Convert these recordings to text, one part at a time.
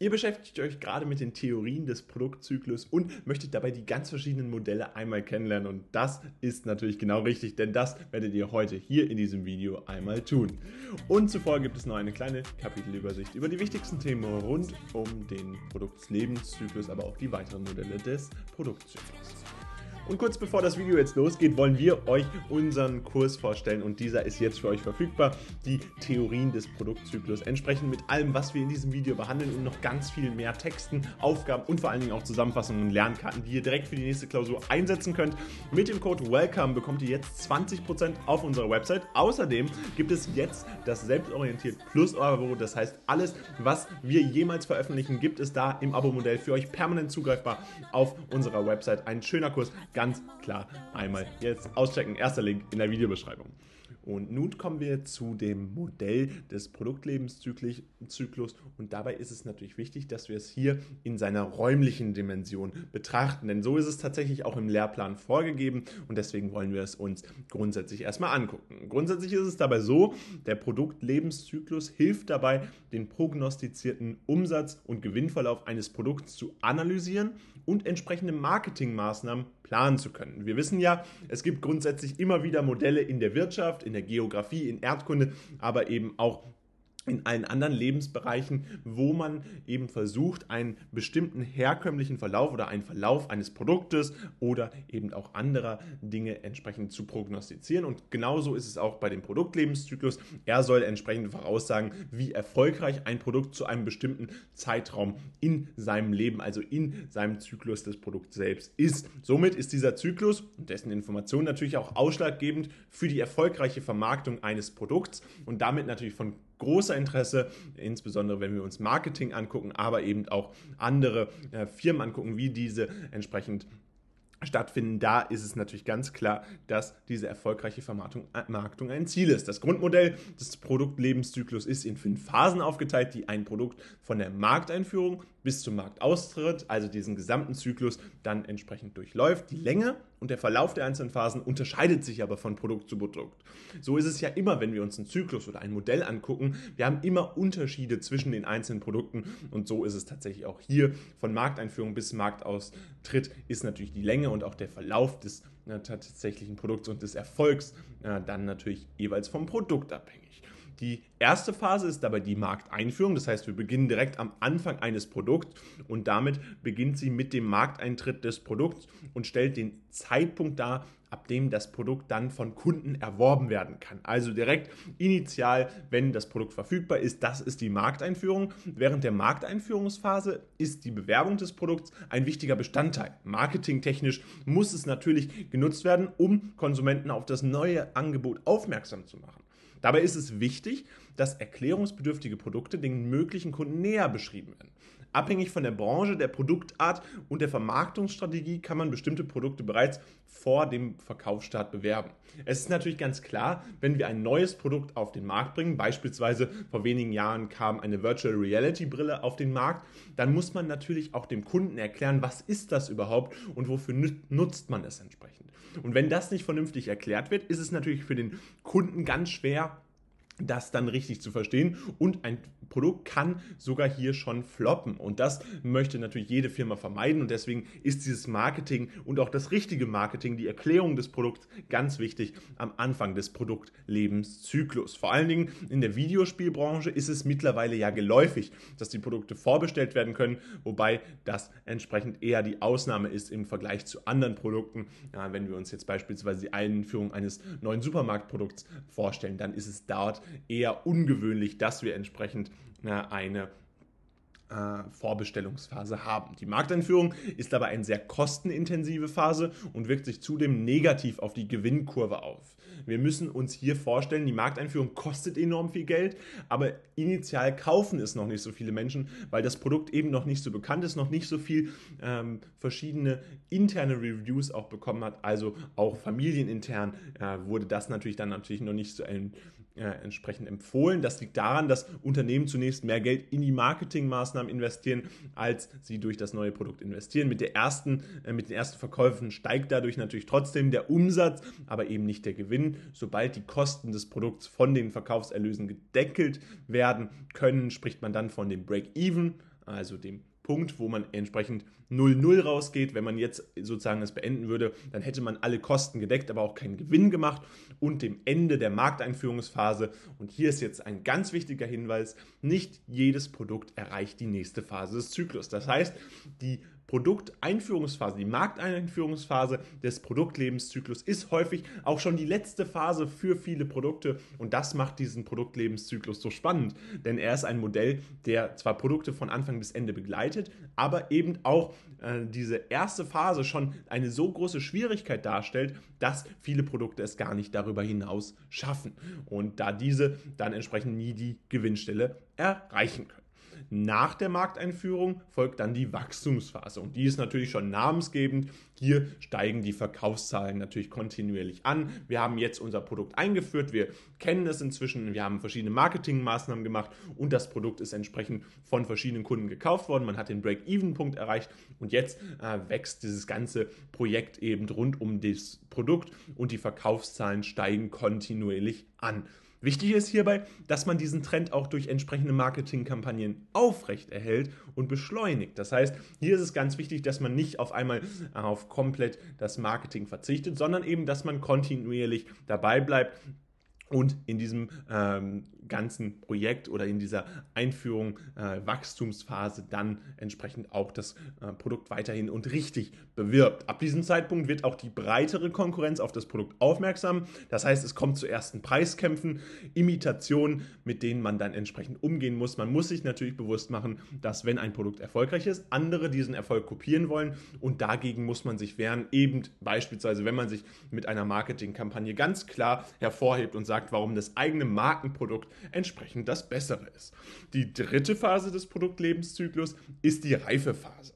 Ihr beschäftigt euch gerade mit den Theorien des Produktzyklus und möchtet dabei die ganz verschiedenen Modelle einmal kennenlernen. Und das ist natürlich genau richtig, denn das werdet ihr heute hier in diesem Video einmal tun. Und zuvor gibt es noch eine kleine Kapitelübersicht über die wichtigsten Themen rund um den Produktlebenszyklus, aber auch die weiteren Modelle des Produktzyklus. Und kurz bevor das Video jetzt losgeht, wollen wir euch unseren Kurs vorstellen und dieser ist jetzt für euch verfügbar. Die Theorien des Produktzyklus, entsprechend mit allem, was wir in diesem Video behandeln und noch ganz viel mehr Texten, Aufgaben und vor allen Dingen auch Zusammenfassungen und Lernkarten, die ihr direkt für die nächste Klausur einsetzen könnt. Mit dem Code WELCOME bekommt ihr jetzt 20% auf unserer Website. Außerdem gibt es jetzt das Selbstorientiert Plus Abo, das heißt alles, was wir jemals veröffentlichen, gibt es da im Abo-Modell für euch permanent zugreifbar auf unserer Website. Ein schöner Kurs, ganz klar einmal jetzt auschecken. Erster Link in der Videobeschreibung. Und nun kommen wir zu dem Modell des Produktlebenszyklus und dabei ist es natürlich wichtig, dass wir es hier in seiner räumlichen Dimension betrachten, denn so ist es tatsächlich auch im Lehrplan vorgegeben und deswegen wollen wir es uns grundsätzlich erstmal angucken. Grundsätzlich ist es dabei so, der Produktlebenszyklus hilft dabei, den prognostizierten Umsatz- und Gewinnverlauf eines Produkts zu analysieren und entsprechende Marketingmaßnahmen planen zu können. Wir wissen ja, es gibt grundsätzlich immer wieder Modelle in der Wirtschaft, in der Geografie, in Erdkunde, aber eben auch in allen anderen Lebensbereichen, wo man eben versucht, einen bestimmten herkömmlichen Verlauf oder einen Verlauf eines Produktes oder eben auch anderer Dinge entsprechend zu prognostizieren. Und genauso ist es auch bei dem Produktlebenszyklus. Er soll entsprechend voraussagen, wie erfolgreich ein Produkt zu einem bestimmten Zeitraum in seinem Leben, also in seinem Zyklus des Produkts selbst ist. Somit ist dieser Zyklus und dessen Information natürlich auch ausschlaggebend für die erfolgreiche Vermarktung eines Produkts und damit natürlich von großer Interesse, insbesondere wenn wir uns Marketing angucken, aber eben auch andere äh, Firmen angucken, wie diese entsprechend stattfinden, da ist es natürlich ganz klar, dass diese erfolgreiche Vermarktung äh, ein Ziel ist. Das Grundmodell des Produktlebenszyklus ist in fünf Phasen aufgeteilt, die ein Produkt von der Markteinführung bis zum Marktaustritt, also diesen gesamten Zyklus, dann entsprechend durchläuft. Die Länge und der Verlauf der einzelnen Phasen unterscheidet sich aber von Produkt zu Produkt. So ist es ja immer, wenn wir uns einen Zyklus oder ein Modell angucken. Wir haben immer Unterschiede zwischen den einzelnen Produkten und so ist es tatsächlich auch hier. Von Markteinführung bis Marktaustritt ist natürlich die Länge und auch der Verlauf des äh, tatsächlichen Produkts und des Erfolgs äh, dann natürlich jeweils vom Produkt abhängig. Die erste Phase ist dabei die Markteinführung, das heißt, wir beginnen direkt am Anfang eines Produkts und damit beginnt sie mit dem Markteintritt des Produkts und stellt den Zeitpunkt dar, ab dem das Produkt dann von Kunden erworben werden kann. Also direkt initial, wenn das Produkt verfügbar ist, das ist die Markteinführung. Während der Markteinführungsphase ist die Bewerbung des Produkts ein wichtiger Bestandteil. Marketingtechnisch muss es natürlich genutzt werden, um Konsumenten auf das neue Angebot aufmerksam zu machen. Dabei ist es wichtig, dass erklärungsbedürftige Produkte den möglichen Kunden näher beschrieben werden. Abhängig von der Branche, der Produktart und der Vermarktungsstrategie kann man bestimmte Produkte bereits vor dem Verkaufsstart bewerben. Es ist natürlich ganz klar, wenn wir ein neues Produkt auf den Markt bringen, beispielsweise vor wenigen Jahren kam eine Virtual Reality Brille auf den Markt, dann muss man natürlich auch dem Kunden erklären, was ist das überhaupt und wofür nutzt man es entsprechend. Und wenn das nicht vernünftig erklärt wird, ist es natürlich für den Kunden ganz schwer, das dann richtig zu verstehen. Und ein Produkt kann sogar hier schon floppen. Und das möchte natürlich jede Firma vermeiden. Und deswegen ist dieses Marketing und auch das richtige Marketing, die Erklärung des Produkts ganz wichtig am Anfang des Produktlebenszyklus. Vor allen Dingen in der Videospielbranche ist es mittlerweile ja geläufig, dass die Produkte vorbestellt werden können, wobei das entsprechend eher die Ausnahme ist im Vergleich zu anderen Produkten. Ja, wenn wir uns jetzt beispielsweise die Einführung eines neuen Supermarktprodukts vorstellen, dann ist es dort eher ungewöhnlich, dass wir entsprechend eine äh, Vorbestellungsphase haben. Die Markteinführung ist aber eine sehr kostenintensive Phase und wirkt sich zudem negativ auf die Gewinnkurve auf. Wir müssen uns hier vorstellen, die Markteinführung kostet enorm viel Geld, aber initial kaufen es noch nicht so viele Menschen, weil das Produkt eben noch nicht so bekannt ist, noch nicht so viel ähm, verschiedene interne Reviews auch bekommen hat. Also auch familienintern äh, wurde das natürlich dann natürlich noch nicht so ein, äh, entsprechend empfohlen. Das liegt daran, dass Unternehmen zunächst mehr Geld in die Marketingmaßnahmen investieren, als sie durch das neue Produkt investieren. Mit, der ersten, äh, mit den ersten Verkäufen steigt dadurch natürlich trotzdem der Umsatz, aber eben nicht der Gewinn. Sobald die Kosten des Produkts von den Verkaufserlösen gedeckelt werden können, spricht man dann von dem Break-Even also dem Punkt, wo man entsprechend 0-0 rausgeht. Wenn man jetzt sozusagen es beenden würde, dann hätte man alle Kosten gedeckt, aber auch keinen Gewinn gemacht und dem Ende der Markteinführungsphase. Und hier ist jetzt ein ganz wichtiger Hinweis, nicht jedes Produkt erreicht die nächste Phase des Zyklus. Das heißt, die Produkteinführungsphase, die Markteinführungsphase des Produktlebenszyklus ist häufig auch schon die letzte Phase für viele Produkte und das macht diesen Produktlebenszyklus so spannend, denn er ist ein Modell, der zwar Produkte von Anfang bis Ende begleitet, aber eben auch äh, diese erste Phase schon eine so große Schwierigkeit darstellt, dass viele Produkte es gar nicht darüber hinaus schaffen und da diese dann entsprechend nie die Gewinnstelle erreichen können. Nach der Markteinführung folgt dann die Wachstumsphase und die ist natürlich schon namensgebend. Hier steigen die Verkaufszahlen natürlich kontinuierlich an. Wir haben jetzt unser Produkt eingeführt, wir kennen es inzwischen, wir haben verschiedene Marketingmaßnahmen gemacht und das Produkt ist entsprechend von verschiedenen Kunden gekauft worden. Man hat den Break-Even-Punkt erreicht und jetzt äh, wächst dieses ganze Projekt eben rund um das Produkt und die Verkaufszahlen steigen kontinuierlich an. Wichtig ist hierbei, dass man diesen Trend auch durch entsprechende Marketingkampagnen aufrecht erhält und beschleunigt. Das heißt, hier ist es ganz wichtig, dass man nicht auf einmal auf komplett das Marketing verzichtet, sondern eben, dass man kontinuierlich dabei bleibt, und in diesem ähm, ganzen Projekt oder in dieser Einführung, äh, Wachstumsphase dann entsprechend auch das äh, Produkt weiterhin und richtig bewirbt. Ab diesem Zeitpunkt wird auch die breitere Konkurrenz auf das Produkt aufmerksam. Das heißt, es kommt zu ersten Preiskämpfen, Imitationen, mit denen man dann entsprechend umgehen muss. Man muss sich natürlich bewusst machen, dass wenn ein Produkt erfolgreich ist, andere diesen Erfolg kopieren wollen und dagegen muss man sich wehren. Eben beispielsweise, wenn man sich mit einer Marketingkampagne ganz klar hervorhebt und sagt, warum das eigene Markenprodukt entsprechend das bessere ist. Die dritte Phase des Produktlebenszyklus ist die Reifephase.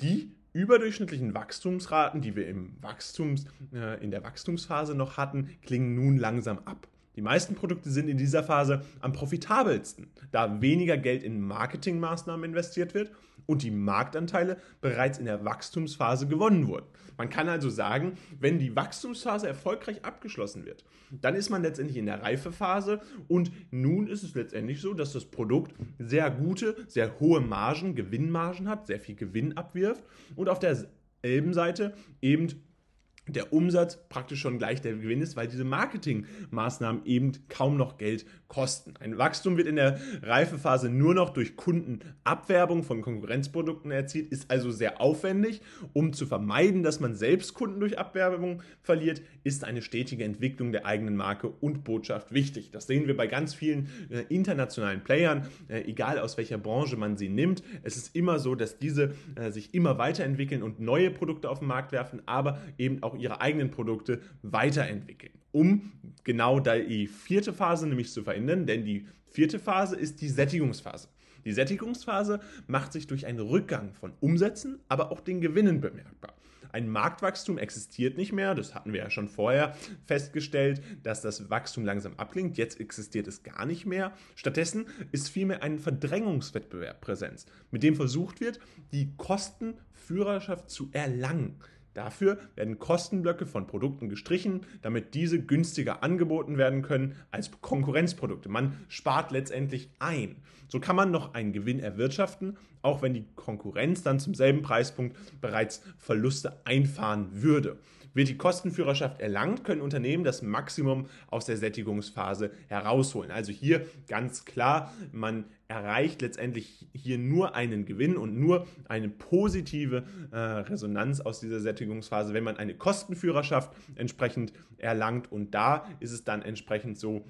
Die überdurchschnittlichen Wachstumsraten, die wir im Wachstums, äh, in der Wachstumsphase noch hatten, klingen nun langsam ab. Die meisten Produkte sind in dieser Phase am profitabelsten, da weniger Geld in Marketingmaßnahmen investiert wird und die Marktanteile bereits in der Wachstumsphase gewonnen wurden. Man kann also sagen, wenn die Wachstumsphase erfolgreich abgeschlossen wird, dann ist man letztendlich in der Reifephase und nun ist es letztendlich so, dass das Produkt sehr gute, sehr hohe Margen, Gewinnmargen hat, sehr viel Gewinn abwirft und auf derselben Seite eben der Umsatz praktisch schon gleich der Gewinn ist, weil diese Marketingmaßnahmen eben kaum noch Geld kosten. Ein Wachstum wird in der Reifephase nur noch durch Kundenabwerbung von Konkurrenzprodukten erzielt, ist also sehr aufwendig. Um zu vermeiden, dass man selbst Kunden durch Abwerbung verliert, ist eine stetige Entwicklung der eigenen Marke und Botschaft wichtig. Das sehen wir bei ganz vielen äh, internationalen Playern, äh, egal aus welcher Branche man sie nimmt. Es ist immer so, dass diese äh, sich immer weiterentwickeln und neue Produkte auf den Markt werfen, aber eben auch auch ihre eigenen Produkte weiterentwickeln, um genau die vierte Phase nämlich zu verändern, denn die vierte Phase ist die Sättigungsphase. Die Sättigungsphase macht sich durch einen Rückgang von Umsätzen, aber auch den Gewinnen bemerkbar. Ein Marktwachstum existiert nicht mehr, das hatten wir ja schon vorher festgestellt, dass das Wachstum langsam abklingt, jetzt existiert es gar nicht mehr. Stattdessen ist vielmehr ein Verdrängungswettbewerb Präsenz, mit dem versucht wird, die Kostenführerschaft zu erlangen. Dafür werden Kostenblöcke von Produkten gestrichen, damit diese günstiger angeboten werden können als Konkurrenzprodukte. Man spart letztendlich ein. So kann man noch einen Gewinn erwirtschaften, auch wenn die Konkurrenz dann zum selben Preispunkt bereits Verluste einfahren würde. Wird die Kostenführerschaft erlangt, können Unternehmen das Maximum aus der Sättigungsphase herausholen. Also hier ganz klar, man erreicht letztendlich hier nur einen Gewinn und nur eine positive äh, Resonanz aus dieser Sättigungsphase, wenn man eine Kostenführerschaft entsprechend erlangt. Und da ist es dann entsprechend so,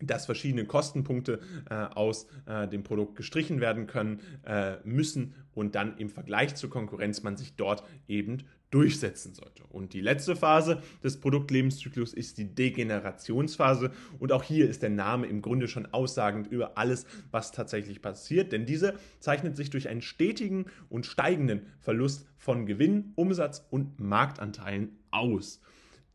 dass verschiedene Kostenpunkte äh, aus äh, dem Produkt gestrichen werden können äh, müssen und dann im Vergleich zur Konkurrenz man sich dort eben durchsetzen sollte. Und die letzte Phase des Produktlebenszyklus ist die Degenerationsphase und auch hier ist der Name im Grunde schon aussagend über alles, was tatsächlich passiert, denn diese zeichnet sich durch einen stetigen und steigenden Verlust von Gewinn, Umsatz und Marktanteilen aus.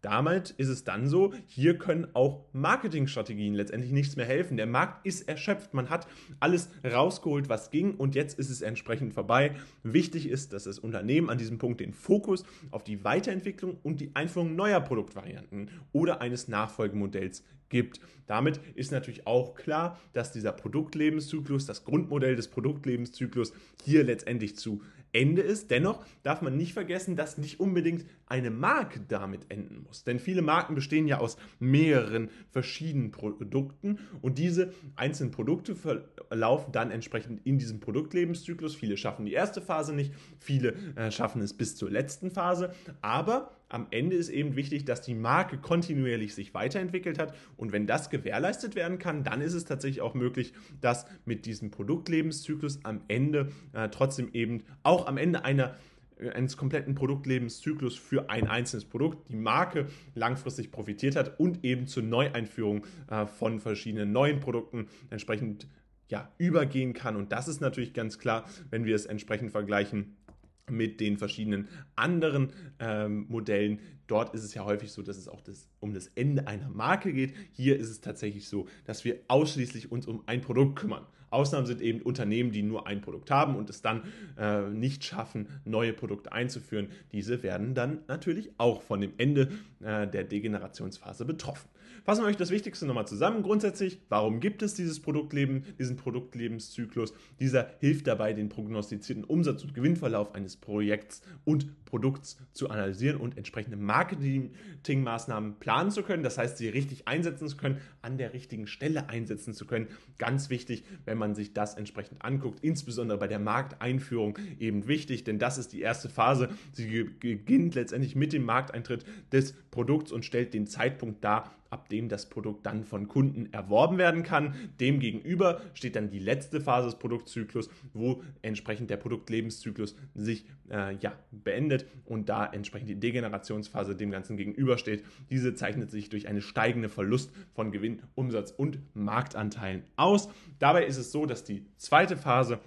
Damit ist es dann so, hier können auch Marketingstrategien letztendlich nichts mehr helfen. Der Markt ist erschöpft, man hat alles rausgeholt, was ging und jetzt ist es entsprechend vorbei. Wichtig ist, dass das Unternehmen an diesem Punkt den Fokus auf die Weiterentwicklung und die Einführung neuer Produktvarianten oder eines Nachfolgemodells gibt. Damit ist natürlich auch klar, dass dieser Produktlebenszyklus, das Grundmodell des Produktlebenszyklus hier letztendlich zu Ende ist. Dennoch darf man nicht vergessen, dass nicht unbedingt eine Marke damit enden muss. Denn viele Marken bestehen ja aus mehreren verschiedenen Produkten und diese einzelnen Produkte verlaufen dann entsprechend in diesem Produktlebenszyklus. Viele schaffen die erste Phase nicht, viele äh, schaffen es bis zur letzten Phase. Aber am Ende ist eben wichtig, dass die Marke kontinuierlich sich weiterentwickelt hat. Und wenn das gewährleistet werden kann, dann ist es tatsächlich auch möglich, dass mit diesem Produktlebenszyklus am Ende äh, trotzdem eben auch am Ende einer äh, eines kompletten Produktlebenszyklus für ein einzelnes Produkt die Marke langfristig profitiert hat und eben zur Neueinführung äh, von verschiedenen neuen Produkten entsprechend ja, übergehen kann. Und das ist natürlich ganz klar, wenn wir es entsprechend vergleichen mit den verschiedenen anderen ähm, Modellen. Dort ist es ja häufig so, dass es auch das, um das Ende einer Marke geht. Hier ist es tatsächlich so, dass wir ausschließlich uns um ein Produkt kümmern. Ausnahmen sind eben Unternehmen, die nur ein Produkt haben und es dann äh, nicht schaffen, neue Produkte einzuführen. Diese werden dann natürlich auch von dem Ende äh, der Degenerationsphase betroffen. Fassen wir euch das Wichtigste nochmal zusammen. Grundsätzlich, warum gibt es dieses Produktleben, diesen Produktlebenszyklus? Dieser hilft dabei, den prognostizierten Umsatz- und Gewinnverlauf eines Projekts und Produkts zu analysieren und entsprechende Marketingmaßnahmen planen zu können. Das heißt, sie richtig einsetzen zu können, an der richtigen Stelle einsetzen zu können. Ganz wichtig, wenn man sich das entsprechend anguckt, insbesondere bei der Markteinführung eben wichtig, denn das ist die erste Phase. Sie beginnt letztendlich mit dem Markteintritt des Produkts und stellt den Zeitpunkt dar, ab dem das Produkt dann von Kunden erworben werden kann. Demgegenüber steht dann die letzte Phase des Produktzyklus, wo entsprechend der Produktlebenszyklus sich äh, ja, beendet und da entsprechend die Degenerationsphase dem Ganzen gegenübersteht. Diese zeichnet sich durch eine steigende Verlust von Gewinn, Umsatz und Marktanteilen aus. Dabei ist es so, dass die zweite Phase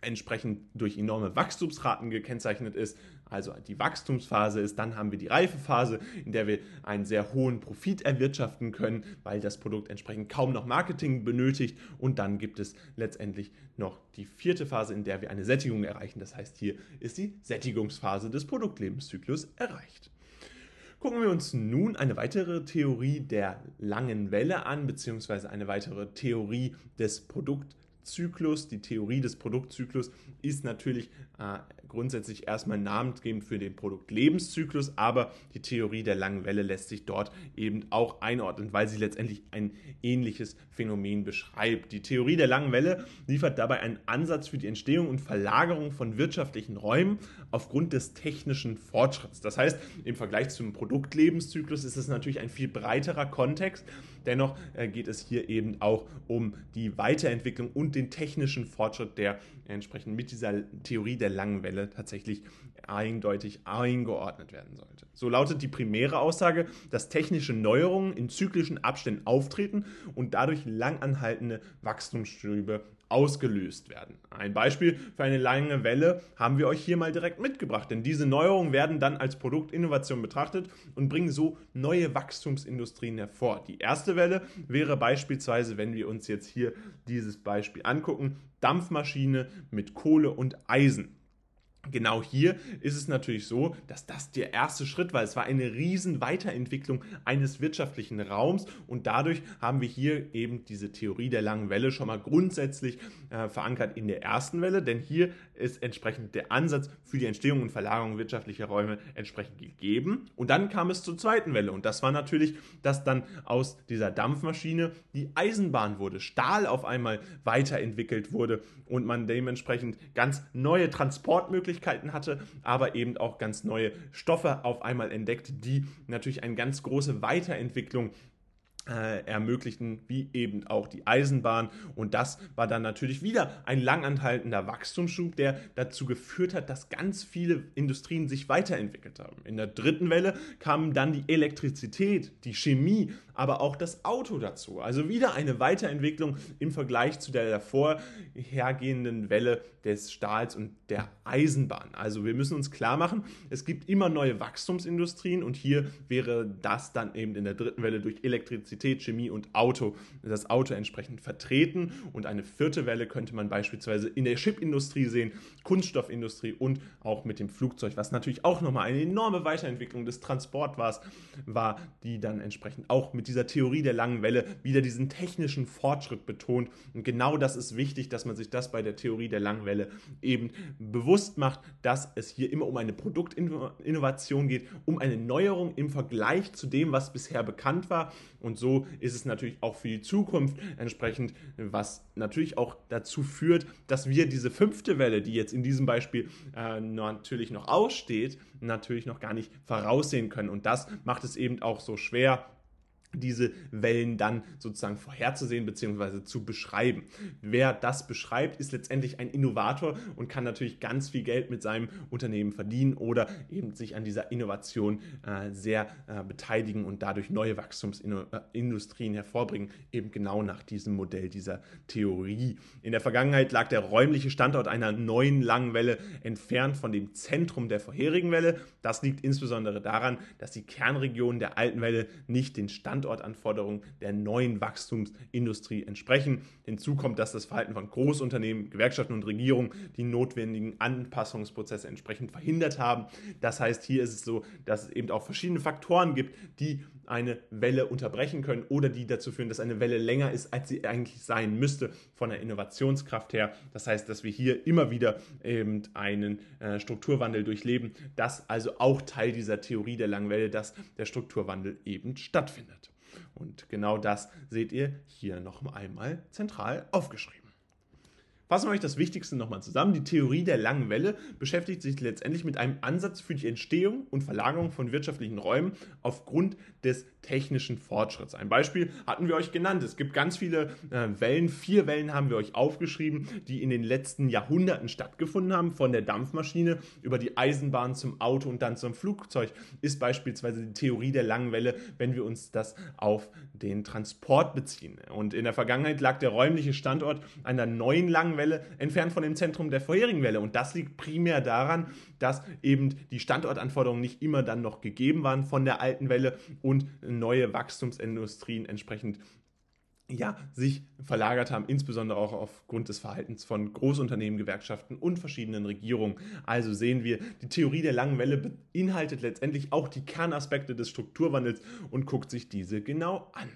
entsprechend durch enorme Wachstumsraten gekennzeichnet ist, also die Wachstumsphase ist, dann haben wir die Reifephase, in der wir einen sehr hohen Profit erwirtschaften können, weil das Produkt entsprechend kaum noch Marketing benötigt und dann gibt es letztendlich noch die vierte Phase, in der wir eine Sättigung erreichen. Das heißt, hier ist die Sättigungsphase des Produktlebenszyklus erreicht. Gucken wir uns nun eine weitere Theorie der langen Welle an, beziehungsweise eine weitere Theorie des Produktzyklus. Zyklus, die Theorie des Produktzyklus ist natürlich äh, grundsätzlich erstmal namensgebend für den Produktlebenszyklus, aber die Theorie der langen Welle lässt sich dort eben auch einordnen, weil sie letztendlich ein ähnliches Phänomen beschreibt. Die Theorie der langen Welle liefert dabei einen Ansatz für die Entstehung und Verlagerung von wirtschaftlichen Räumen aufgrund des technischen Fortschritts. Das heißt, im Vergleich zum Produktlebenszyklus ist es natürlich ein viel breiterer Kontext. Dennoch äh, geht es hier eben auch um die Weiterentwicklung und den technischen Fortschritt, der entsprechend mit dieser Theorie der langen Welle tatsächlich eindeutig eingeordnet werden sollte. So lautet die primäre Aussage, dass technische Neuerungen in zyklischen Abständen auftreten und dadurch langanhaltende Wachstumsströme ausgelöst werden. Ein Beispiel für eine lange Welle haben wir euch hier mal direkt mitgebracht, denn diese Neuerungen werden dann als Produktinnovation betrachtet und bringen so neue Wachstumsindustrien hervor. Die erste Welle wäre beispielsweise, wenn wir uns jetzt hier dieses Beispiel angucken, Dampfmaschine mit Kohle und Eisen. Genau hier ist es natürlich so, dass das der erste Schritt war. Es war eine riesen Weiterentwicklung eines wirtschaftlichen Raums und dadurch haben wir hier eben diese Theorie der langen Welle schon mal grundsätzlich äh, verankert in der ersten Welle, denn hier ist entsprechend der Ansatz für die Entstehung und Verlagerung wirtschaftlicher Räume entsprechend gegeben. Und dann kam es zur zweiten Welle und das war natürlich, dass dann aus dieser Dampfmaschine die Eisenbahn wurde, Stahl auf einmal weiterentwickelt wurde und man dementsprechend ganz neue Transportmöglichkeiten Möglichkeiten hatte, aber eben auch ganz neue Stoffe auf einmal entdeckt, die natürlich eine ganz große Weiterentwicklung äh, ermöglichten, wie eben auch die Eisenbahn. Und das war dann natürlich wieder ein langanhaltender Wachstumsschub, der dazu geführt hat, dass ganz viele Industrien sich weiterentwickelt haben. In der dritten Welle kamen dann die Elektrizität, die Chemie, aber auch das Auto dazu. Also wieder eine Weiterentwicklung im Vergleich zu der davor hergehenden Welle des Stahls und der Eisenbahn. Also wir müssen uns klar machen, es gibt immer neue Wachstumsindustrien und hier wäre das dann eben in der dritten Welle durch Elektrizität, Chemie und Auto, das Auto entsprechend vertreten. Und eine vierte Welle könnte man beispielsweise in der Chipindustrie sehen, Kunststoffindustrie und auch mit dem Flugzeug, was natürlich auch nochmal eine enorme Weiterentwicklung des Transportwars war, die dann entsprechend auch mit mit dieser Theorie der langen Welle wieder diesen technischen Fortschritt betont. Und genau das ist wichtig, dass man sich das bei der Theorie der langen Welle eben bewusst macht, dass es hier immer um eine Produktinnovation geht, um eine Neuerung im Vergleich zu dem, was bisher bekannt war. Und so ist es natürlich auch für die Zukunft entsprechend, was natürlich auch dazu führt, dass wir diese fünfte Welle, die jetzt in diesem Beispiel äh, natürlich noch aussteht, natürlich noch gar nicht voraussehen können. Und das macht es eben auch so schwer, diese Wellen dann sozusagen vorherzusehen bzw. zu beschreiben. Wer das beschreibt, ist letztendlich ein Innovator und kann natürlich ganz viel Geld mit seinem Unternehmen verdienen oder eben sich an dieser Innovation äh, sehr äh, beteiligen und dadurch neue Wachstumsindustrien hervorbringen, eben genau nach diesem Modell dieser Theorie. In der Vergangenheit lag der räumliche Standort einer neuen langen Welle entfernt von dem Zentrum der vorherigen Welle. Das liegt insbesondere daran, dass die Kernregionen der alten Welle nicht den Standort Standortanforderungen der neuen Wachstumsindustrie entsprechen. Hinzu kommt, dass das Verhalten von Großunternehmen, Gewerkschaften und Regierungen die notwendigen Anpassungsprozesse entsprechend verhindert haben. Das heißt, hier ist es so, dass es eben auch verschiedene Faktoren gibt, die eine Welle unterbrechen können oder die dazu führen, dass eine Welle länger ist, als sie eigentlich sein müsste von der Innovationskraft her. Das heißt, dass wir hier immer wieder eben einen äh, Strukturwandel durchleben. Das also auch Teil dieser Theorie der langen Welle, dass der Strukturwandel eben stattfindet. Und genau das seht ihr hier noch einmal zentral aufgeschrieben. Fassen wir euch das Wichtigste nochmal zusammen. Die Theorie der langen Welle beschäftigt sich letztendlich mit einem Ansatz für die Entstehung und Verlagerung von wirtschaftlichen Räumen aufgrund des technischen Fortschritts. Ein Beispiel hatten wir euch genannt. Es gibt ganz viele äh, Wellen, vier Wellen haben wir euch aufgeschrieben, die in den letzten Jahrhunderten stattgefunden haben. Von der Dampfmaschine über die Eisenbahn zum Auto und dann zum Flugzeug ist beispielsweise die Theorie der langen Welle, wenn wir uns das auf den Transport beziehen. Und in der Vergangenheit lag der räumliche Standort einer neuen langen Welle Welle entfernt von dem Zentrum der vorherigen Welle. Und das liegt primär daran, dass eben die Standortanforderungen nicht immer dann noch gegeben waren von der alten Welle und neue Wachstumsindustrien entsprechend ja, sich verlagert haben, insbesondere auch aufgrund des Verhaltens von Großunternehmen, Gewerkschaften und verschiedenen Regierungen. Also sehen wir, die Theorie der langen Welle beinhaltet letztendlich auch die Kernaspekte des Strukturwandels und guckt sich diese genau an.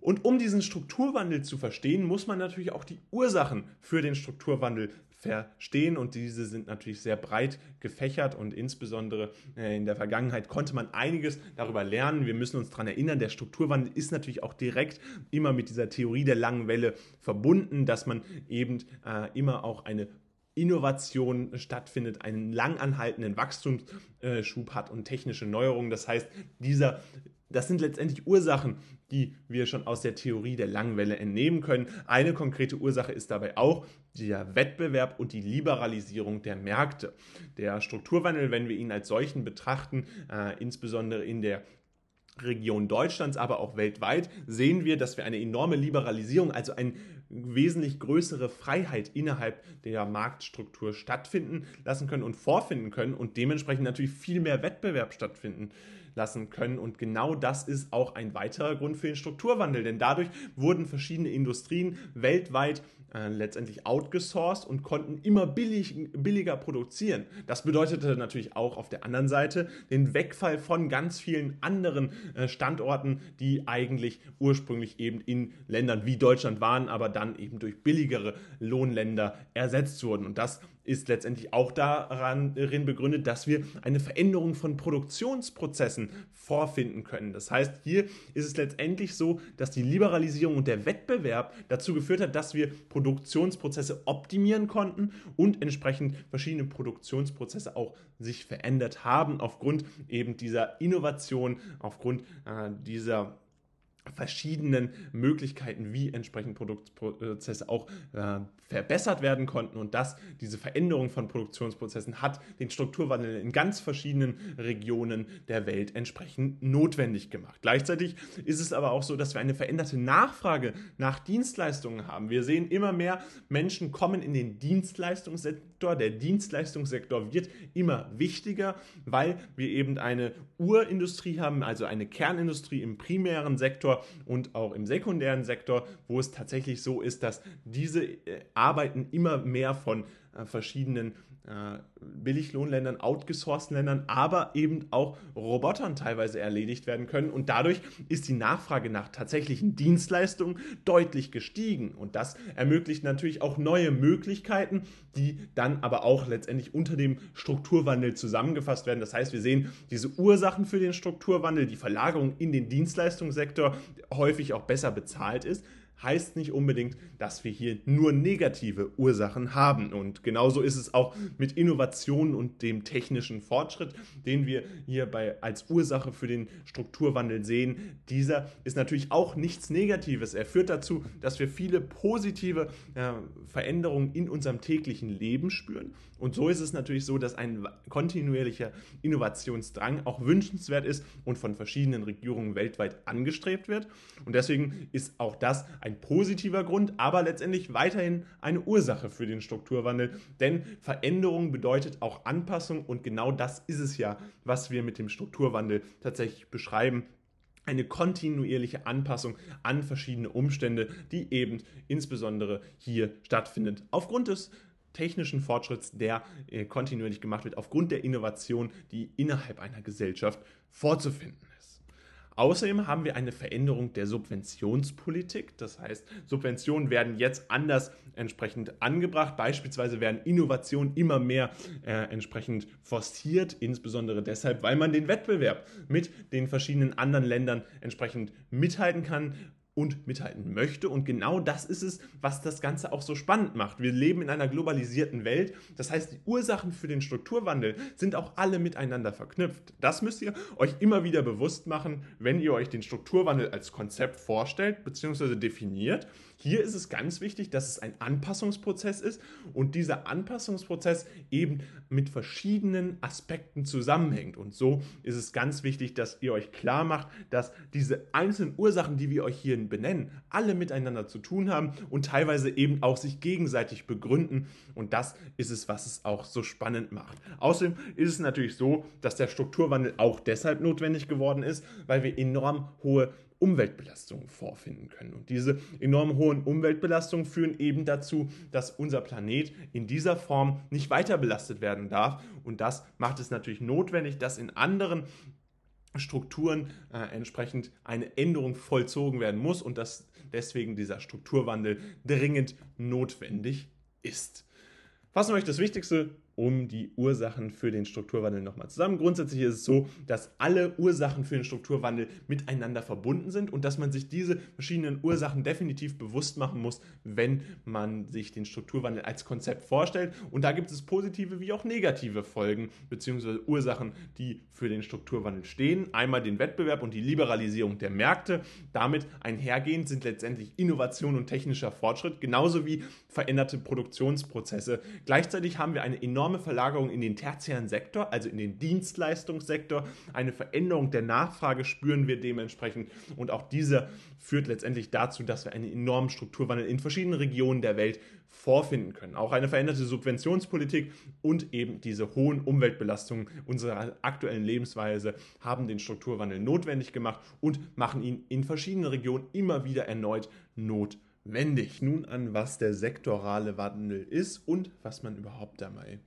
Und um diesen Strukturwandel zu verstehen, muss man natürlich auch die Ursachen für den Strukturwandel verstehen und diese sind natürlich sehr breit gefächert und insbesondere äh, in der Vergangenheit konnte man einiges darüber lernen. Wir müssen uns daran erinnern, der Strukturwandel ist natürlich auch direkt immer mit dieser Theorie der langen Welle verbunden, dass man eben äh, immer auch eine Innovation stattfindet, einen langanhaltenden Wachstumsschub hat und technische Neuerungen. Das heißt, dieser das sind letztendlich Ursachen, die wir schon aus der Theorie der Langwelle entnehmen können. Eine konkrete Ursache ist dabei auch der Wettbewerb und die Liberalisierung der Märkte. Der Strukturwandel, wenn wir ihn als solchen betrachten, äh, insbesondere in der Region Deutschlands, aber auch weltweit, sehen wir, dass wir eine enorme Liberalisierung, also eine wesentlich größere Freiheit innerhalb der Marktstruktur stattfinden lassen können und vorfinden können und dementsprechend natürlich viel mehr Wettbewerb stattfinden lassen können. Und genau das ist auch ein weiterer Grund für den Strukturwandel, denn dadurch wurden verschiedene Industrien weltweit äh, letztendlich outgesourced und konnten immer billig, billiger produzieren. Das bedeutete natürlich auch auf der anderen Seite den Wegfall von ganz vielen anderen äh, Standorten, die eigentlich ursprünglich eben in Ländern wie Deutschland waren, aber dann eben durch billigere Lohnländer ersetzt wurden. Und das ist letztendlich auch daran begründet, dass wir eine Veränderung von Produktionsprozessen vorfinden können. Das heißt, hier ist es letztendlich so, dass die Liberalisierung und der Wettbewerb dazu geführt hat, dass wir Produktionsprozesse optimieren konnten und entsprechend verschiedene Produktionsprozesse auch sich verändert haben aufgrund eben dieser Innovation, aufgrund äh, dieser verschiedenen Möglichkeiten, wie entsprechend Produktprozesse auch äh, verbessert werden konnten und dass diese Veränderung von Produktionsprozessen hat den Strukturwandel in ganz verschiedenen Regionen der Welt entsprechend notwendig gemacht. Gleichzeitig ist es aber auch so, dass wir eine veränderte Nachfrage nach Dienstleistungen haben. Wir sehen immer mehr Menschen kommen in den Dienstleistungssektor. Der Dienstleistungssektor wird immer wichtiger, weil wir eben eine Urindustrie haben, also eine Kernindustrie im primären Sektor und auch im sekundären Sektor, wo es tatsächlich so ist, dass diese äh, Arbeiten immer mehr von äh, verschiedenen äh, Billiglohnländern, outgesourcten Ländern, aber eben auch Robotern teilweise erledigt werden können. Und dadurch ist die Nachfrage nach tatsächlichen Dienstleistungen deutlich gestiegen. Und das ermöglicht natürlich auch neue Möglichkeiten, die dann aber auch letztendlich unter dem Strukturwandel zusammengefasst werden. Das heißt, wir sehen diese Ursachen für den Strukturwandel, die Verlagerung in den Dienstleistungssektor, häufig auch besser bezahlt ist heißt nicht unbedingt, dass wir hier nur negative Ursachen haben. Und genauso ist es auch mit Innovationen und dem technischen Fortschritt, den wir hierbei als Ursache für den Strukturwandel sehen. Dieser ist natürlich auch nichts Negatives. Er führt dazu, dass wir viele positive äh, Veränderungen in unserem täglichen Leben spüren. Und so ist es natürlich so, dass ein kontinuierlicher Innovationsdrang auch wünschenswert ist und von verschiedenen Regierungen weltweit angestrebt wird. Und deswegen ist auch das ein ein positiver Grund, aber letztendlich weiterhin eine Ursache für den Strukturwandel. Denn Veränderung bedeutet auch Anpassung und genau das ist es ja, was wir mit dem Strukturwandel tatsächlich beschreiben eine kontinuierliche Anpassung an verschiedene Umstände, die eben insbesondere hier stattfindet. Aufgrund des technischen Fortschritts, der äh, kontinuierlich gemacht wird, aufgrund der Innovation, die innerhalb einer Gesellschaft vorzufinden Außerdem haben wir eine Veränderung der Subventionspolitik. Das heißt, Subventionen werden jetzt anders entsprechend angebracht. Beispielsweise werden Innovationen immer mehr äh, entsprechend forciert, insbesondere deshalb, weil man den Wettbewerb mit den verschiedenen anderen Ländern entsprechend mithalten kann und mithalten möchte. Und genau das ist es, was das Ganze auch so spannend macht. Wir leben in einer globalisierten Welt. Das heißt, die Ursachen für den Strukturwandel sind auch alle miteinander verknüpft. Das müsst ihr euch immer wieder bewusst machen, wenn ihr euch den Strukturwandel als Konzept vorstellt bzw. definiert. Hier ist es ganz wichtig, dass es ein Anpassungsprozess ist und dieser Anpassungsprozess eben mit verschiedenen Aspekten zusammenhängt. Und so ist es ganz wichtig, dass ihr euch klar macht, dass diese einzelnen Ursachen, die wir euch hier benennen, alle miteinander zu tun haben und teilweise eben auch sich gegenseitig begründen. Und das ist es, was es auch so spannend macht. Außerdem ist es natürlich so, dass der Strukturwandel auch deshalb notwendig geworden ist, weil wir enorm hohe Umweltbelastungen vorfinden können. Und diese enorm hohen Umweltbelastungen führen eben dazu, dass unser Planet in dieser Form nicht weiter belastet werden darf. Und das macht es natürlich notwendig, dass in anderen Strukturen äh, entsprechend eine Änderung vollzogen werden muss und dass deswegen dieser Strukturwandel dringend notwendig ist. Fassen wir euch das Wichtigste um die Ursachen für den Strukturwandel nochmal zusammen. Grundsätzlich ist es so, dass alle Ursachen für den Strukturwandel miteinander verbunden sind und dass man sich diese verschiedenen Ursachen definitiv bewusst machen muss, wenn man sich den Strukturwandel als Konzept vorstellt. Und da gibt es positive wie auch negative Folgen bzw. Ursachen, die für den Strukturwandel stehen. Einmal den Wettbewerb und die Liberalisierung der Märkte. Damit einhergehend sind letztendlich Innovation und technischer Fortschritt, genauso wie veränderte Produktionsprozesse. Gleichzeitig haben wir eine enorme enorme Verlagerung in den tertiären Sektor, also in den Dienstleistungssektor. Eine Veränderung der Nachfrage spüren wir dementsprechend und auch diese führt letztendlich dazu, dass wir einen enormen Strukturwandel in verschiedenen Regionen der Welt vorfinden können. Auch eine veränderte Subventionspolitik und eben diese hohen Umweltbelastungen unserer aktuellen Lebensweise haben den Strukturwandel notwendig gemacht und machen ihn in verschiedenen Regionen immer wieder erneut notwendig. Nun an, was der sektorale Wandel ist und was man überhaupt dabei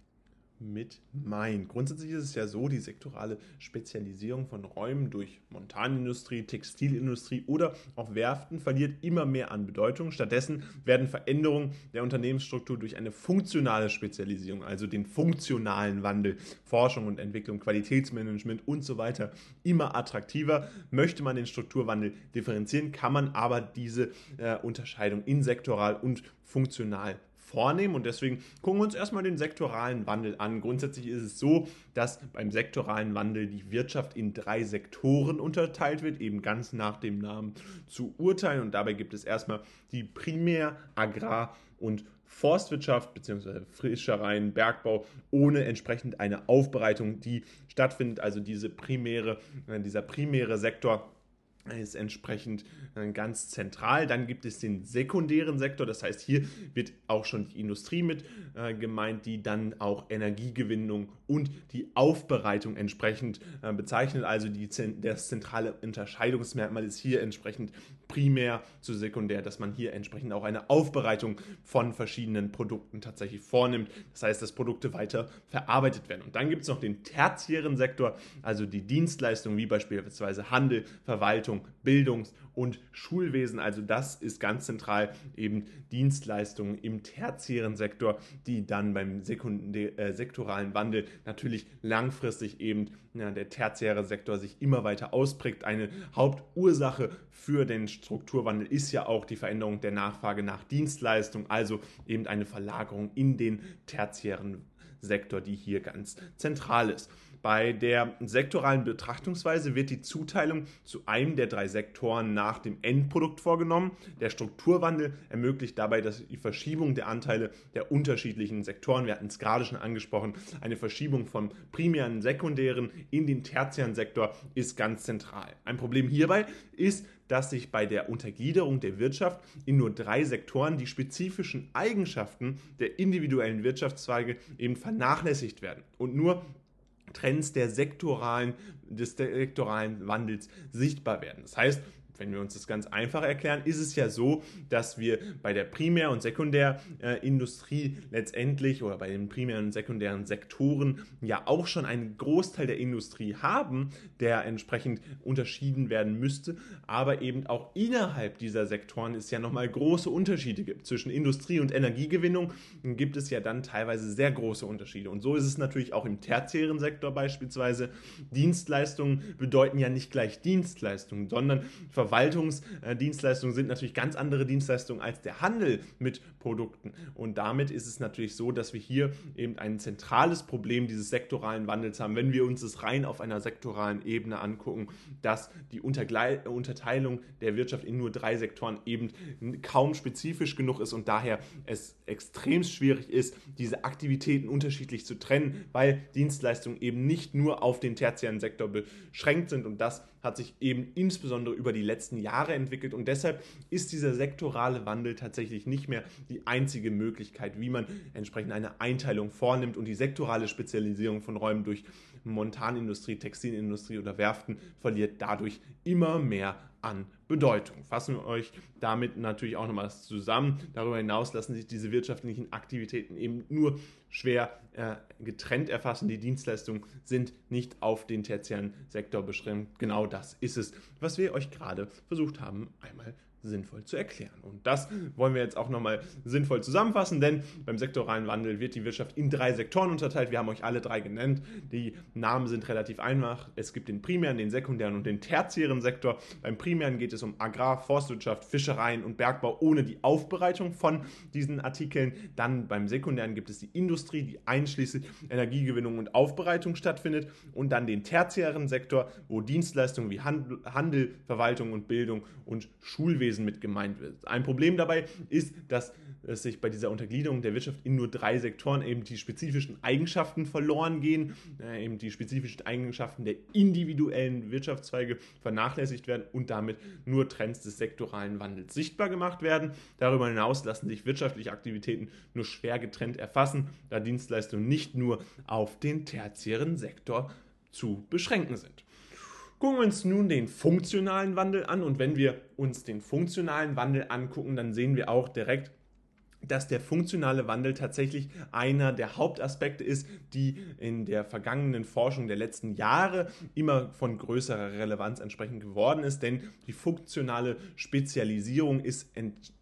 mit meint. Grundsätzlich ist es ja so, die sektorale Spezialisierung von Räumen durch Montanindustrie, Textilindustrie oder auch Werften verliert immer mehr an Bedeutung. Stattdessen werden Veränderungen der Unternehmensstruktur durch eine funktionale Spezialisierung, also den funktionalen Wandel, Forschung und Entwicklung, Qualitätsmanagement und so weiter immer attraktiver. Möchte man den Strukturwandel differenzieren, kann man aber diese äh, Unterscheidung in sektoral und funktional vornehmen und deswegen gucken wir uns erstmal den sektoralen Wandel an. Grundsätzlich ist es so, dass beim sektoralen Wandel die Wirtschaft in drei Sektoren unterteilt wird, eben ganz nach dem Namen zu urteilen und dabei gibt es erstmal die Primär-, Agrar- und Forstwirtschaft bzw. Fischereien, Bergbau ohne entsprechend eine Aufbereitung, die stattfindet. Also diese primäre, äh, dieser primäre Sektor ist entsprechend äh, ganz zentral. Dann gibt es den sekundären Sektor, das heißt, hier wird auch schon die Industrie mit äh, gemeint, die dann auch Energiegewinnung und die Aufbereitung entsprechend äh, bezeichnet. Also die, das zentrale Unterscheidungsmerkmal ist hier entsprechend primär zu sekundär, dass man hier entsprechend auch eine Aufbereitung von verschiedenen Produkten tatsächlich vornimmt. Das heißt, dass Produkte weiter verarbeitet werden. Und dann gibt es noch den tertiären Sektor, also die Dienstleistungen wie beispielsweise Handel, Verwaltung, Bildungs- und Schulwesen. Also das ist ganz zentral eben Dienstleistungen im tertiären Sektor, die dann beim äh, sektoralen Wandel natürlich langfristig eben ja, der tertiäre Sektor sich immer weiter ausprägt. Eine Hauptursache für den Strukturwandel ist ja auch die Veränderung der Nachfrage nach Dienstleistungen, also eben eine Verlagerung in den tertiären Sektor, die hier ganz zentral ist. Bei der sektoralen Betrachtungsweise wird die Zuteilung zu einem der drei Sektoren nach dem Endprodukt vorgenommen. Der Strukturwandel ermöglicht dabei die Verschiebung der Anteile der unterschiedlichen Sektoren. Wir hatten es gerade schon angesprochen. Eine Verschiebung vom primären, sekundären in den tertiären Sektor ist ganz zentral. Ein Problem hierbei ist, dass sich bei der Untergliederung der Wirtschaft in nur drei Sektoren die spezifischen Eigenschaften der individuellen Wirtschaftszweige eben vernachlässigt werden und nur Trends der sektoralen, des sektoralen Wandels sichtbar werden. Das heißt, wenn wir uns das ganz einfach erklären, ist es ja so, dass wir bei der Primär- und Sekundärindustrie letztendlich oder bei den primären und sekundären Sektoren ja auch schon einen Großteil der Industrie haben, der entsprechend unterschieden werden müsste, aber eben auch innerhalb dieser Sektoren es ja nochmal große Unterschiede gibt. Zwischen Industrie und Energiegewinnung gibt es ja dann teilweise sehr große Unterschiede. Und so ist es natürlich auch im tertiären Sektor beispielsweise. Dienstleistungen bedeuten ja nicht gleich Dienstleistungen, sondern Verwaltungsdienstleistungen sind natürlich ganz andere Dienstleistungen als der Handel mit Produkten. Und damit ist es natürlich so, dass wir hier eben ein zentrales Problem dieses sektoralen Wandels haben, wenn wir uns das rein auf einer sektoralen Ebene angucken, dass die Untergle Unterteilung der Wirtschaft in nur drei Sektoren eben kaum spezifisch genug ist und daher es extrem schwierig ist, diese Aktivitäten unterschiedlich zu trennen, weil Dienstleistungen eben nicht nur auf den tertiären Sektor beschränkt sind und das hat sich eben insbesondere über die letzten Jahre entwickelt und deshalb ist dieser sektorale Wandel tatsächlich nicht mehr die einzige Möglichkeit, wie man entsprechend eine Einteilung vornimmt und die sektorale Spezialisierung von Räumen durch Montanindustrie, Textilindustrie oder Werften verliert dadurch immer mehr an Bedeutung. Fassen wir euch damit natürlich auch nochmal zusammen. Darüber hinaus lassen sich diese wirtschaftlichen Aktivitäten eben nur schwer äh, getrennt erfassen. Die Dienstleistungen sind nicht auf den tertiären Sektor beschränkt. Genau das ist es, was wir euch gerade versucht haben, einmal sinnvoll zu erklären. Und das wollen wir jetzt auch nochmal sinnvoll zusammenfassen, denn beim sektoralen Wandel wird die Wirtschaft in drei Sektoren unterteilt. Wir haben euch alle drei genannt. Die Namen sind relativ einfach. Es gibt den primären, den sekundären und den tertiären Sektor. Beim primären geht es um Agrar, Forstwirtschaft, Fischereien und Bergbau ohne die Aufbereitung von diesen Artikeln. Dann beim sekundären gibt es die Industrie, die einschließlich Energiegewinnung und Aufbereitung stattfindet. Und dann den tertiären Sektor, wo Dienstleistungen wie Handel, Verwaltung und Bildung und Schulwesen Lebewesen mit gemeint wird. Ein Problem dabei ist, dass es sich bei dieser Untergliederung der Wirtschaft in nur drei Sektoren eben die spezifischen Eigenschaften verloren gehen, äh, eben die spezifischen Eigenschaften der individuellen Wirtschaftszweige vernachlässigt werden und damit nur Trends des sektoralen Wandels sichtbar gemacht werden. Darüber hinaus lassen sich wirtschaftliche Aktivitäten nur schwer getrennt erfassen, da Dienstleistungen nicht nur auf den tertiären Sektor zu beschränken sind. Gucken wir uns nun den funktionalen Wandel an. Und wenn wir uns den funktionalen Wandel angucken, dann sehen wir auch direkt, dass der funktionale Wandel tatsächlich einer der Hauptaspekte ist, die in der vergangenen Forschung der letzten Jahre immer von größerer Relevanz entsprechend geworden ist, denn die funktionale Spezialisierung ist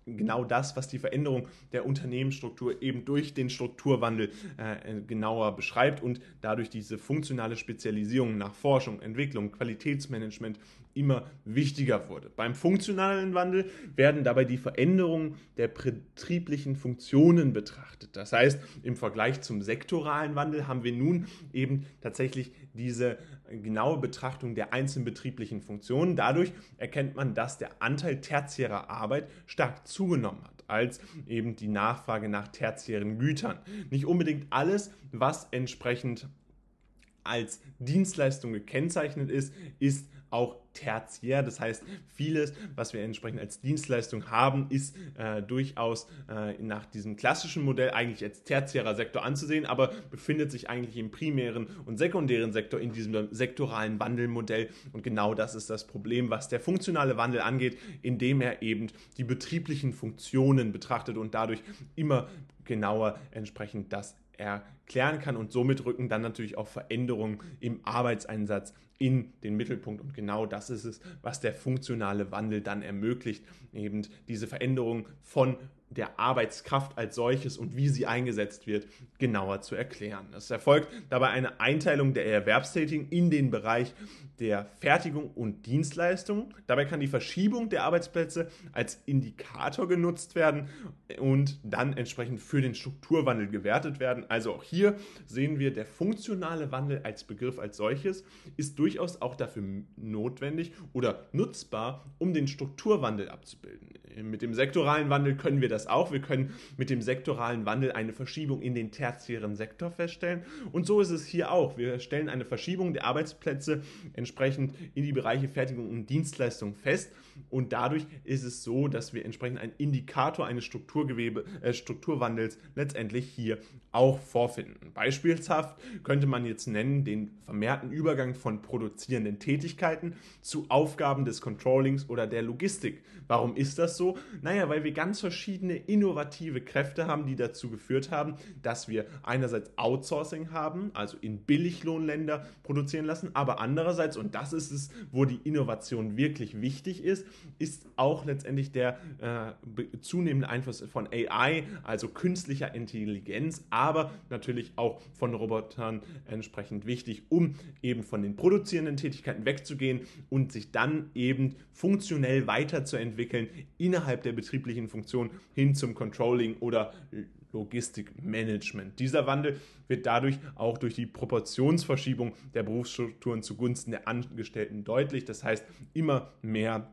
genau das, was die Veränderung der Unternehmensstruktur eben durch den Strukturwandel äh, genauer beschreibt und dadurch diese funktionale Spezialisierung nach Forschung, Entwicklung, Qualitätsmanagement immer wichtiger wurde. Beim funktionalen Wandel werden dabei die Veränderungen der betrieblichen Funktionen betrachtet. Das heißt, im Vergleich zum sektoralen Wandel haben wir nun eben tatsächlich diese genaue Betrachtung der einzelnen betrieblichen Funktionen. Dadurch erkennt man, dass der Anteil tertiärer Arbeit stark zugenommen hat als eben die Nachfrage nach tertiären Gütern. Nicht unbedingt alles, was entsprechend als Dienstleistung gekennzeichnet ist, ist auch tertiär. Das heißt, vieles, was wir entsprechend als Dienstleistung haben, ist äh, durchaus äh, nach diesem klassischen Modell eigentlich als tertiärer Sektor anzusehen, aber befindet sich eigentlich im primären und sekundären Sektor in diesem sektoralen Wandelmodell. Und genau das ist das Problem, was der funktionale Wandel angeht, indem er eben die betrieblichen Funktionen betrachtet und dadurch immer genauer entsprechend das erklären kann und somit rücken dann natürlich auch Veränderungen im Arbeitseinsatz in den Mittelpunkt. Und genau das ist es, was der funktionale Wandel dann ermöglicht, eben diese Veränderung von der Arbeitskraft als solches und wie sie eingesetzt wird, genauer zu erklären. Es erfolgt dabei eine Einteilung der Erwerbstätigen in den Bereich der Fertigung und Dienstleistung. Dabei kann die Verschiebung der Arbeitsplätze als Indikator genutzt werden und dann entsprechend für den Strukturwandel gewertet werden. Also auch hier sehen wir, der funktionale Wandel als Begriff als solches ist durchaus auch dafür notwendig oder nutzbar, um den Strukturwandel abzubilden. Mit dem sektoralen Wandel können wir das auch. Wir können mit dem sektoralen Wandel eine Verschiebung in den tertiären Sektor feststellen. Und so ist es hier auch. Wir stellen eine Verschiebung der Arbeitsplätze entsprechend in die Bereiche Fertigung und Dienstleistung fest. Und dadurch ist es so, dass wir entsprechend einen Indikator eines Strukturgewebe, äh, Strukturwandels letztendlich hier auch vorfinden. Beispielshaft könnte man jetzt nennen den vermehrten Übergang von produzierenden Tätigkeiten zu Aufgaben des Controllings oder der Logistik. Warum ist das so? Naja, weil wir ganz verschiedene innovative Kräfte haben, die dazu geführt haben, dass wir einerseits Outsourcing haben, also in Billiglohnländer produzieren lassen, aber andererseits, und das ist es, wo die Innovation wirklich wichtig ist, ist auch letztendlich der äh, zunehmende Einfluss von AI, also künstlicher Intelligenz, aber natürlich auch von Robotern entsprechend wichtig, um eben von den produzierenden Tätigkeiten wegzugehen und sich dann eben funktionell weiterzuentwickeln innerhalb der betrieblichen Funktion hin zum Controlling oder Logistikmanagement. Dieser Wandel wird dadurch auch durch die Proportionsverschiebung der Berufsstrukturen zugunsten der Angestellten deutlich. Das heißt, immer mehr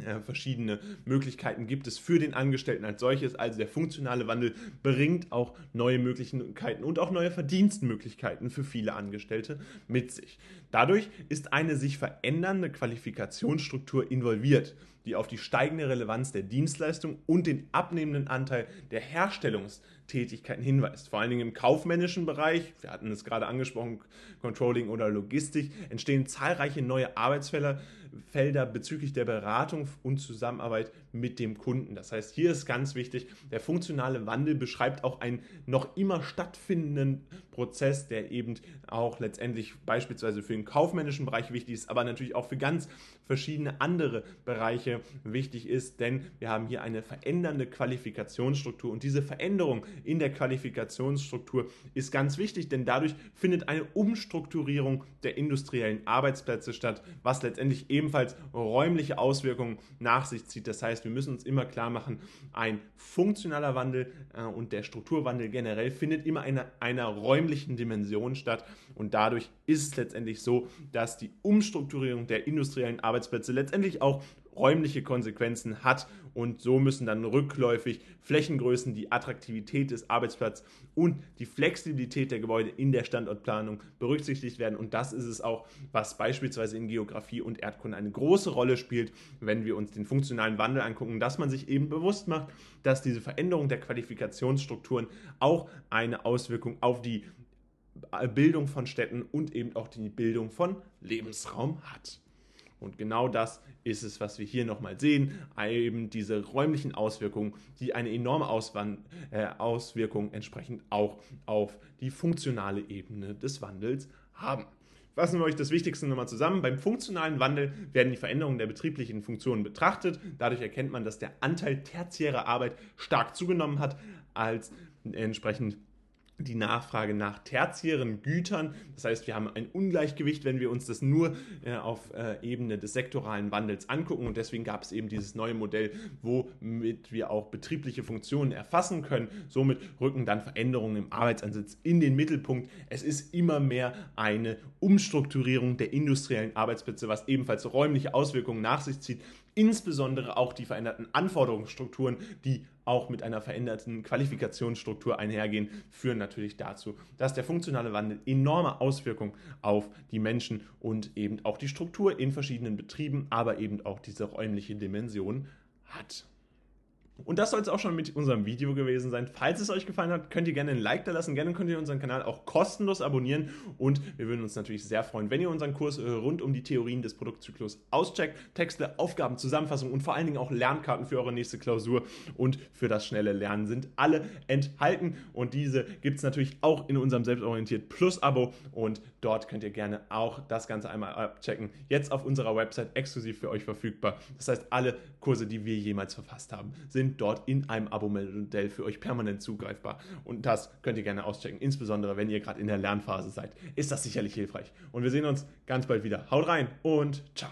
äh, verschiedene Möglichkeiten gibt es für den Angestellten als solches. Also der funktionale Wandel bringt auch neue Möglichkeiten und auch neue Verdienstmöglichkeiten für viele Angestellte mit sich. Dadurch ist eine sich verändernde Qualifikationsstruktur involviert, die auf die steigende Relevanz der Dienstleistung und den abnehmenden Anteil der Herstellungstätigkeiten hinweist. Vor allen Dingen im kaufmännischen Bereich, wir hatten es gerade angesprochen, Controlling oder Logistik, entstehen zahlreiche neue Arbeitsfelder Felder bezüglich der Beratung und Zusammenarbeit mit dem Kunden. Das heißt, hier ist ganz wichtig, der funktionale Wandel beschreibt auch einen noch immer stattfindenden Prozess, der eben auch letztendlich beispielsweise für den kaufmännischen Bereich wichtig ist, aber natürlich auch für ganz verschiedene andere Bereiche wichtig ist, denn wir haben hier eine verändernde Qualifikationsstruktur und diese Veränderung in der Qualifikationsstruktur ist ganz wichtig, denn dadurch findet eine Umstrukturierung der industriellen Arbeitsplätze statt, was letztendlich ebenfalls räumliche Auswirkungen nach sich zieht. Das heißt, wir müssen uns immer klar machen, ein funktionaler Wandel äh, und der Strukturwandel generell findet immer in einer, einer räumlichen Dimension statt und dadurch ist es letztendlich so, dass die Umstrukturierung der industriellen Arbeitsplätze letztendlich auch räumliche Konsequenzen hat und so müssen dann rückläufig Flächengrößen, die Attraktivität des Arbeitsplatzes und die Flexibilität der Gebäude in der Standortplanung berücksichtigt werden und das ist es auch, was beispielsweise in Geografie und Erdkunde eine große Rolle spielt, wenn wir uns den funktionalen Wandel angucken, dass man sich eben bewusst macht, dass diese Veränderung der Qualifikationsstrukturen auch eine Auswirkung auf die Bildung von Städten und eben auch die Bildung von Lebensraum hat. Und genau das ist es, was wir hier nochmal sehen, eben diese räumlichen Auswirkungen, die eine enorme Auswand äh, Auswirkung entsprechend auch auf die funktionale Ebene des Wandels haben. Fassen wir euch das Wichtigste nochmal zusammen. Beim funktionalen Wandel werden die Veränderungen der betrieblichen Funktionen betrachtet. Dadurch erkennt man, dass der Anteil tertiärer Arbeit stark zugenommen hat, als entsprechend die Nachfrage nach tertiären Gütern. Das heißt, wir haben ein Ungleichgewicht, wenn wir uns das nur äh, auf äh, Ebene des sektoralen Wandels angucken. Und deswegen gab es eben dieses neue Modell, womit wir auch betriebliche Funktionen erfassen können. Somit rücken dann Veränderungen im Arbeitsansatz in den Mittelpunkt. Es ist immer mehr eine Umstrukturierung der industriellen Arbeitsplätze, was ebenfalls räumliche Auswirkungen nach sich zieht insbesondere auch die veränderten Anforderungsstrukturen, die auch mit einer veränderten Qualifikationsstruktur einhergehen, führen natürlich dazu, dass der funktionale Wandel enorme Auswirkungen auf die Menschen und eben auch die Struktur in verschiedenen Betrieben, aber eben auch diese räumliche Dimension hat. Und das soll es auch schon mit unserem Video gewesen sein. Falls es euch gefallen hat, könnt ihr gerne ein Like da lassen. Gerne könnt ihr unseren Kanal auch kostenlos abonnieren. Und wir würden uns natürlich sehr freuen, wenn ihr unseren Kurs äh, rund um die Theorien des Produktzyklus auscheckt. Texte, Aufgaben, Zusammenfassung und vor allen Dingen auch Lernkarten für eure nächste Klausur und für das schnelle Lernen sind alle enthalten. Und diese gibt es natürlich auch in unserem Selbstorientiert Plus Abo. Und dort könnt ihr gerne auch das Ganze einmal abchecken. Jetzt auf unserer Website exklusiv für euch verfügbar. Das heißt, alle Kurse, die wir jemals verfasst haben, sind dort in einem Abo-Modell für euch permanent zugreifbar. Und das könnt ihr gerne auschecken, insbesondere wenn ihr gerade in der Lernphase seid. Ist das sicherlich hilfreich. Und wir sehen uns ganz bald wieder. Haut rein und ciao.